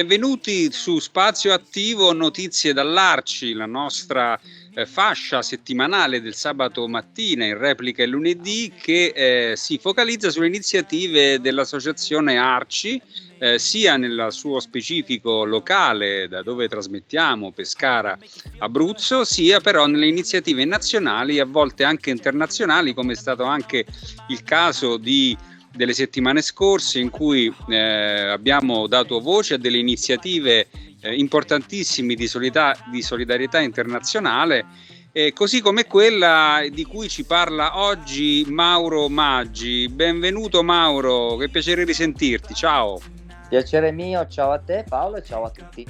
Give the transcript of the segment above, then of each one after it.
Benvenuti su Spazio Attivo Notizie dall'Arci, la nostra eh, fascia settimanale del sabato mattina in replica il lunedì che eh, si focalizza sulle iniziative dell'associazione Arci, eh, sia nel suo specifico locale da dove trasmettiamo Pescara Abruzzo, sia però nelle iniziative nazionali e a volte anche internazionali, come è stato anche il caso di delle settimane scorse in cui eh, abbiamo dato voce a delle iniziative eh, importantissime di, solidar- di, solidarietà internazionale, eh, così come quella di cui ci parla oggi Mauro Maggi. Benvenuto Mauro, che piacere risentirti, ciao. Piacere mio, ciao a te Paolo e ciao a tutti.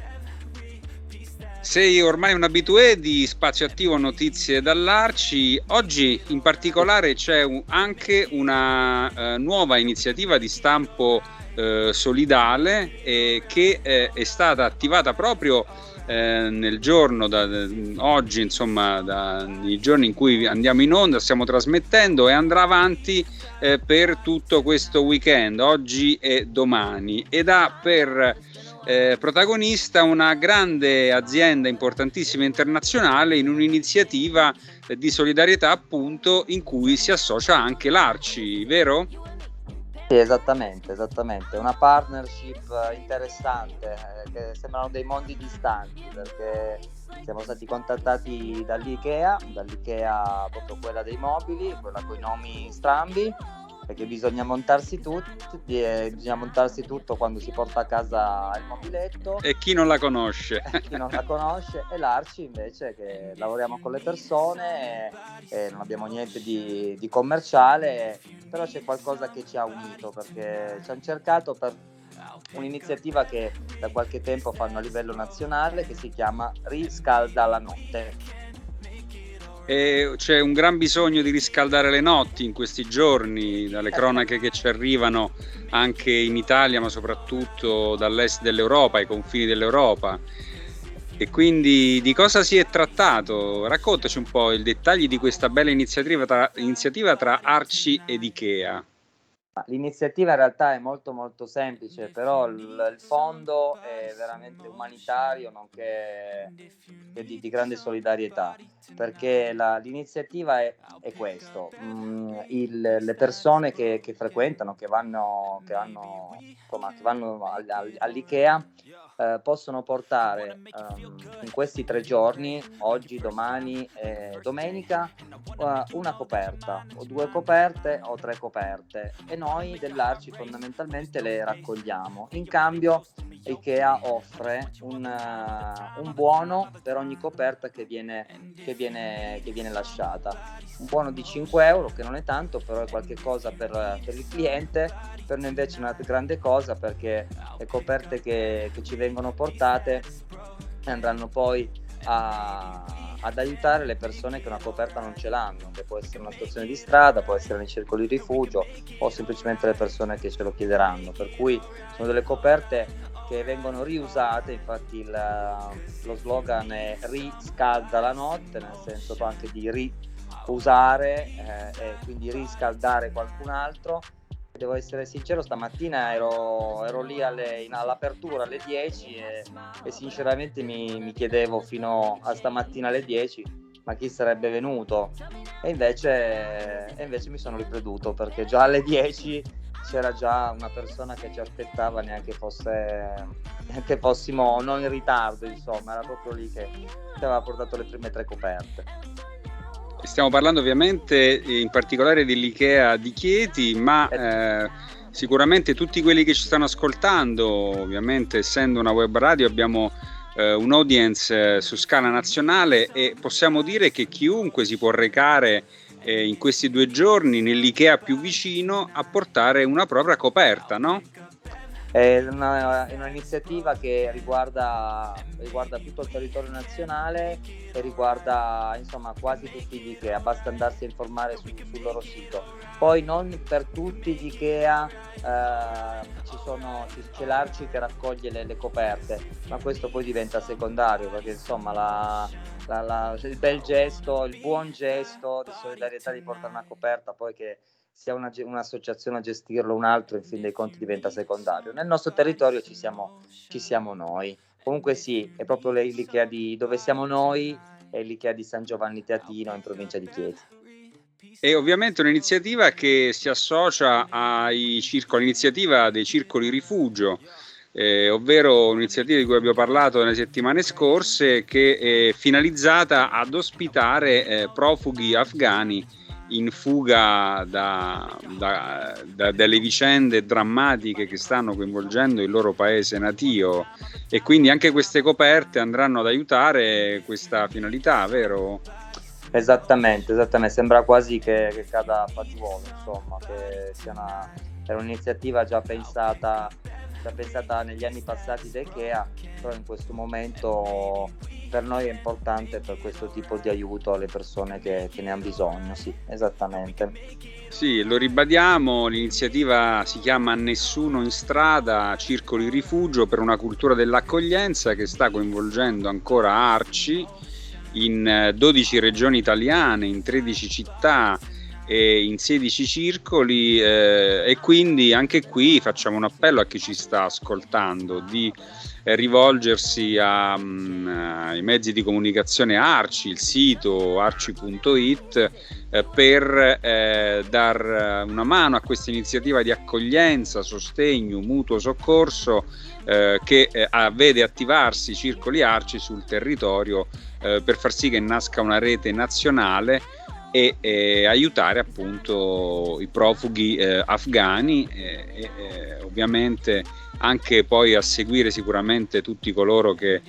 Sei ormai un abitué di Spazio Attivo Notizie dall'Arci. Oggi in particolare c'è un, anche una uh, nuova iniziativa di stampo uh, solidale eh, che eh, è stata attivata proprio eh, nel giorno, da, da, oggi insomma, da, nei giorni in cui andiamo in onda, stiamo trasmettendo e andrà avanti eh, per tutto questo weekend, oggi e domani. Ed ha per eh, protagonista una grande azienda importantissima internazionale in un'iniziativa eh, di solidarietà appunto in cui si associa anche l'Arci, vero? Sì, esattamente, esattamente, una partnership interessante eh, che sembrano dei mondi distanti perché siamo stati contattati dall'IKEA, dall'IKEA proprio quella dei mobili, quella con i nomi strambi perché bisogna montarsi tutti e bisogna montarsi tutto quando si porta a casa il mobiletto. E chi non la conosce? chi non la conosce e l'Arci invece che lavoriamo con le persone e, e non abbiamo niente di, di commerciale, però c'è qualcosa che ci ha unito perché ci hanno cercato per un'iniziativa che da qualche tempo fanno a livello nazionale che si chiama Riscalda la notte e c'è un gran bisogno di riscaldare le notti in questi giorni, dalle cronache che ci arrivano anche in Italia, ma soprattutto dall'est dell'Europa, ai confini dell'Europa. E quindi di cosa si è trattato? Raccontaci un po' i dettagli di questa bella iniziativa tra, iniziativa tra Arci ed Ikea. L'iniziativa in realtà è molto molto semplice, però il, il fondo è veramente umanitario nonché di, di grande solidarietà, perché la, l'iniziativa è, è questo, mm, il, le persone che, che, frequentano, che vanno, che vanno, insomma, che vanno all'IKEA, eh, possono portare um, in questi tre giorni, oggi, domani e domenica, uh, una coperta, o due coperte o tre coperte e noi dell'Arci fondamentalmente le raccogliamo. In cambio IKEA offre un, uh, un buono per ogni coperta che viene, che, viene, che viene, lasciata. Un buono di 5 euro che non è tanto, però è qualcosa per, per il cliente, per noi invece è una grande cosa perché le coperte che, che ci vengono vengono portate andranno poi a, ad aiutare le persone che una coperta non ce l'hanno, che può essere una stazione di strada, può essere nei circoli di rifugio o semplicemente le persone che ce lo chiederanno. Per cui sono delle coperte che vengono riusate, infatti il, lo slogan è riscalda la notte, nel senso anche di riusare eh, e quindi riscaldare qualcun altro devo essere sincero, stamattina ero, ero lì alle, in, all'apertura alle 10 e, e sinceramente mi, mi, chiedevo fino a stamattina alle 10 ma chi sarebbe venuto? E invece, e invece mi sono ricreduto perché già alle 10 c'era già una persona che ci aspettava neanche fosse neanche fossimo non in ritardo insomma era proprio lì che ci aveva portato le prime tre coperte Stiamo parlando ovviamente in particolare dell'IKEA di Chieti, ma eh, sicuramente tutti quelli che ci stanno ascoltando, ovviamente essendo una web radio abbiamo eh, un'audience eh, su scala nazionale e possiamo dire che chiunque si può recare eh, in questi due giorni nell'IKEA più vicino a portare una propria coperta, no? È, una, è un'iniziativa che riguarda, riguarda, tutto il territorio nazionale e riguarda insomma quasi tutti gli IKEA, basta andarsi a informare su, sul loro sito. Poi non per tutti gli IKEA eh, ci sono, c'è l'Arci che raccoglie le, le, coperte, ma questo poi diventa secondario perché insomma la, la, la, il bel gesto, il buon gesto di solidarietà di portare una coperta poi che sia una, un'associazione a gestirlo, un altro, in fin dei conti diventa secondario. Nel nostro territorio ci siamo, ci siamo noi. Comunque sì, è proprio l'Ikea di dove siamo noi, è l'Ikea di San Giovanni Teatino in provincia di Chieti. E ovviamente un'iniziativa che si associa ai circoli, all'iniziativa dei circoli rifugio, eh, ovvero un'iniziativa di cui abbiamo parlato nelle settimane scorse, che è finalizzata ad ospitare eh, profughi afghani in fuga da, da, da, dalle vicende drammatiche che stanno coinvolgendo il loro paese natio e quindi anche queste coperte andranno ad aiutare questa finalità, vero? Esattamente, esattamente. sembra quasi che, che cada a fagiolo, insomma, che sia una, è un'iniziativa già pensata già pensata negli anni passati da Ikea, però in questo momento per noi è importante per questo tipo di aiuto alle persone che, che ne hanno bisogno, sì, esattamente. Sì, lo ribadiamo, l'iniziativa si chiama Nessuno in strada, Circoli Rifugio per una cultura dell'accoglienza che sta coinvolgendo ancora Arci in 12 eh, regioni italiane, in 13 città e in 16 circoli eh, e quindi anche qui facciamo un appello a chi ci sta ascoltando di rivolgersi a, um, ai mezzi di comunicazione Arci, il sito arci.it eh, per eh, dar una mano a questa iniziativa di accoglienza, sostegno, mutuo soccorso eh, che eh, vede attivarsi circoli Arci sul territorio per far sì che nasca una rete nazionale e eh, aiutare appunto i profughi eh, afghani e eh, ovviamente anche poi a seguire sicuramente tutti coloro che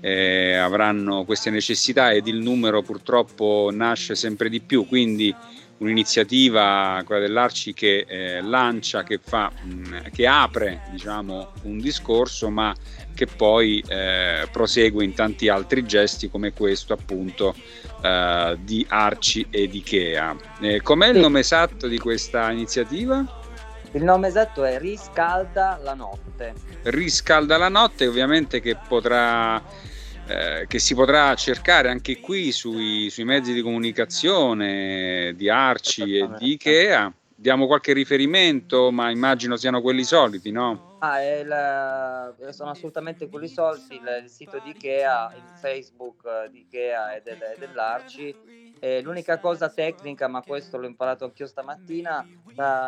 eh, avranno queste necessità ed il numero purtroppo nasce sempre di più quindi un'iniziativa quella dell'Arci che eh, lancia che fa mh, che apre diciamo un discorso ma che poi eh, prosegue in tanti altri gesti come questo appunto uh, di Arci ed Ikea. Eh, com'è il nome esatto di questa iniziativa? Il nome esatto è Riscalda la notte. Riscalda la notte, ovviamente che potrà eh, che si potrà cercare anche qui sui, sui mezzi di comunicazione di Arci e di Ikea. Diamo qualche riferimento, ma immagino siano quelli soliti, no? Ah, il, sono assolutamente quelli soldi, il, il, sito di Ikea, il Facebook eh, di Ikea e del, dell'Arci. E l'unica cosa tecnica, ma questo l'ho imparato anch'io stamattina,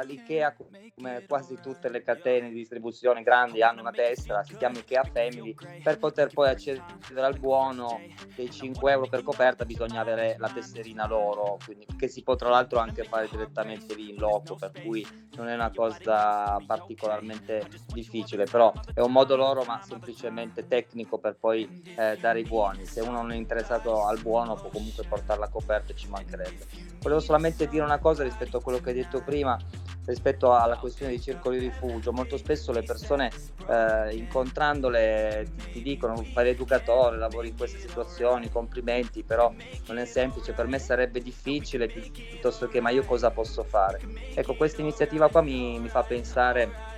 l'IKEA, come quasi tutte le catene di distribuzione grandi, hanno una destra, si chiama IKEA Family, per poter poi accedere al buono dei 5 euro per coperta bisogna avere la tesserina loro, quindi, che si può tra l'altro anche fare direttamente lì in loco, per cui non è una cosa particolarmente difficile, però è un modo loro ma semplicemente tecnico per poi eh, dare i buoni. Se uno non è interessato al buono può comunque portare la coperta certo ci mancherebbe. Volevo solamente dire una cosa rispetto a quello che hai detto prima, rispetto alla questione dei circoli rifugio. Molto spesso le persone eh, incontrandole ti, ti, dicono fai l'educatore, lavori in queste situazioni, complimenti, però non è semplice, per me sarebbe difficile piuttosto che ma io cosa posso fare? Ecco, questa iniziativa qua mi, mi fa pensare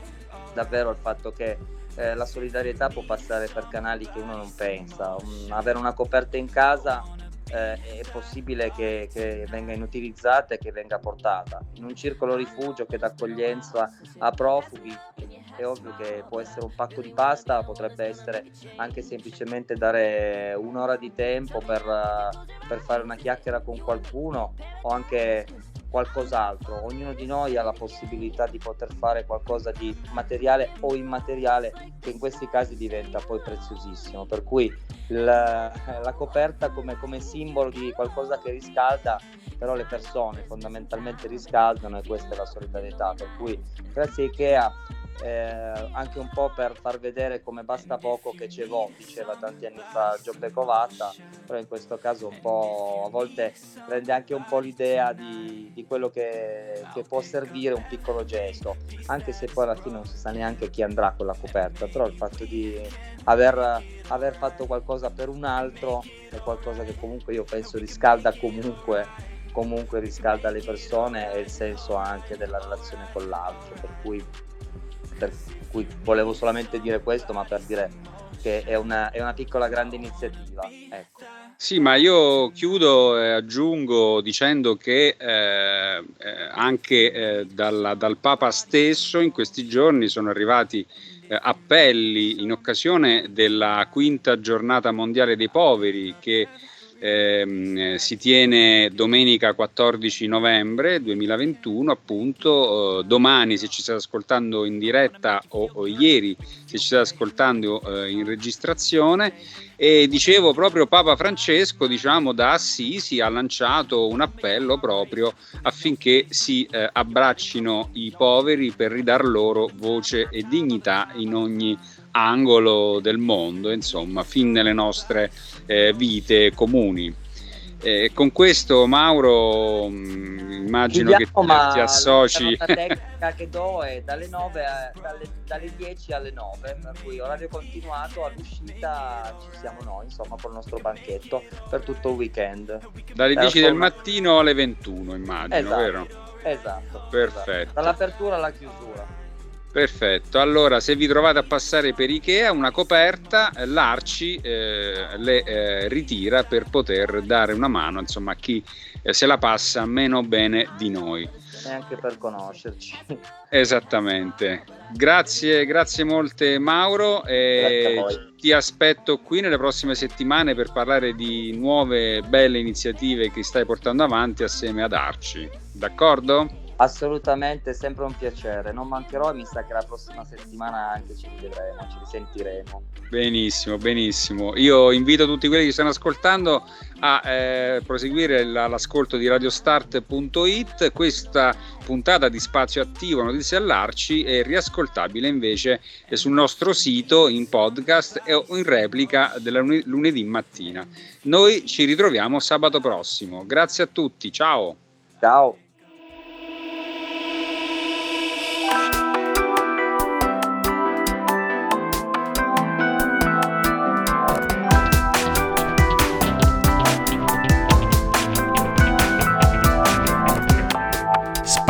davvero al fatto che eh, la solidarietà può passare per canali che uno non pensa. Um, avere una coperta in casa eh, è possibile che, che, venga inutilizzata e che venga portata. In un circolo rifugio che dà accoglienza a profughi è ovvio che può essere un pacco di pasta, potrebbe essere anche semplicemente dare un'ora di tempo per, per fare una chiacchiera con qualcuno o anche qualcos'altro. Ognuno di noi ha la possibilità di poter fare qualcosa di materiale o immateriale che in questi casi diventa poi preziosissimo. Per cui la, la coperta come, come, simbolo di qualcosa che riscalda, però le persone fondamentalmente riscaldano e questa è la solidarietà. Per cui grazie a Ikea eh, anche un po' per far vedere come basta poco che c'è vo, diceva tanti anni fa Giobbe Covatta, però in questo caso un po' a volte rende anche un po' l'idea di, di quello che, che, può servire un piccolo gesto, anche se poi alla fine non si sa neanche chi andrà con la coperta, però il fatto di aver, aver fatto qualcosa per un altro è qualcosa che comunque io penso riscalda comunque comunque riscalda le persone e il senso anche della relazione con l'altro per cui per cui volevo solamente dire questo, ma per dire che è una, è una piccola grande iniziativa. Ecco. Sì, ma io chiudo e aggiungo dicendo che eh, eh, anche eh, dal, dal, Papa stesso in questi giorni sono arrivati eh, appelli in occasione della quinta giornata mondiale dei poveri che ehm, si tiene domenica 14 novembre 2021, appunto eh, domani se ci state ascoltando in diretta o, o ieri se ci state ascoltando eh, in registrazione. E dicevo proprio Papa Francesco diciamo da Assisi ha lanciato un appello proprio affinché si eh, abbraccino i poveri per ridar loro voce e dignità in ogni angolo del mondo, insomma, fin nelle nostre eh, vite comuni. Eh, con questo Mauro mh, mm, immagino Chiudiamo, che ti, ti associ. La tecnica che do è dalle, 9 a, dalle, dalle, 10 alle 9, per cui orario continuato all'uscita ci siamo noi, insomma, con il nostro banchetto per tutto il weekend. Dalle 10 del mattino alle 21, immagino, esatto, vero? Esatto. Perfetto. Esatto. Dall'apertura alla chiusura. Perfetto, allora se vi trovate a passare per Ikea una coperta, l'Arci eh, le eh, ritira per poter dare una mano insomma, a chi eh, se la passa meno bene di noi. E anche per conoscerci. Esattamente. Grazie, grazie molte Mauro e ti aspetto qui nelle prossime settimane per parlare di nuove belle iniziative che stai portando avanti assieme ad Arci. D'accordo? Assolutamente, sempre un piacere. Non mancherò e mi sa che la prossima settimana anche ci rivedremo, ci risentiremo. Benissimo, benissimo. Io invito tutti quelli che stanno ascoltando a eh, proseguire l'ascolto di radiostart.it. Questa puntata di Spazio Attivo Notizie all'Arci è riascoltabile invece sul nostro sito in podcast o in replica della lunedì mattina. Noi ci ritroviamo sabato prossimo. Grazie a tutti, ciao. Ciao.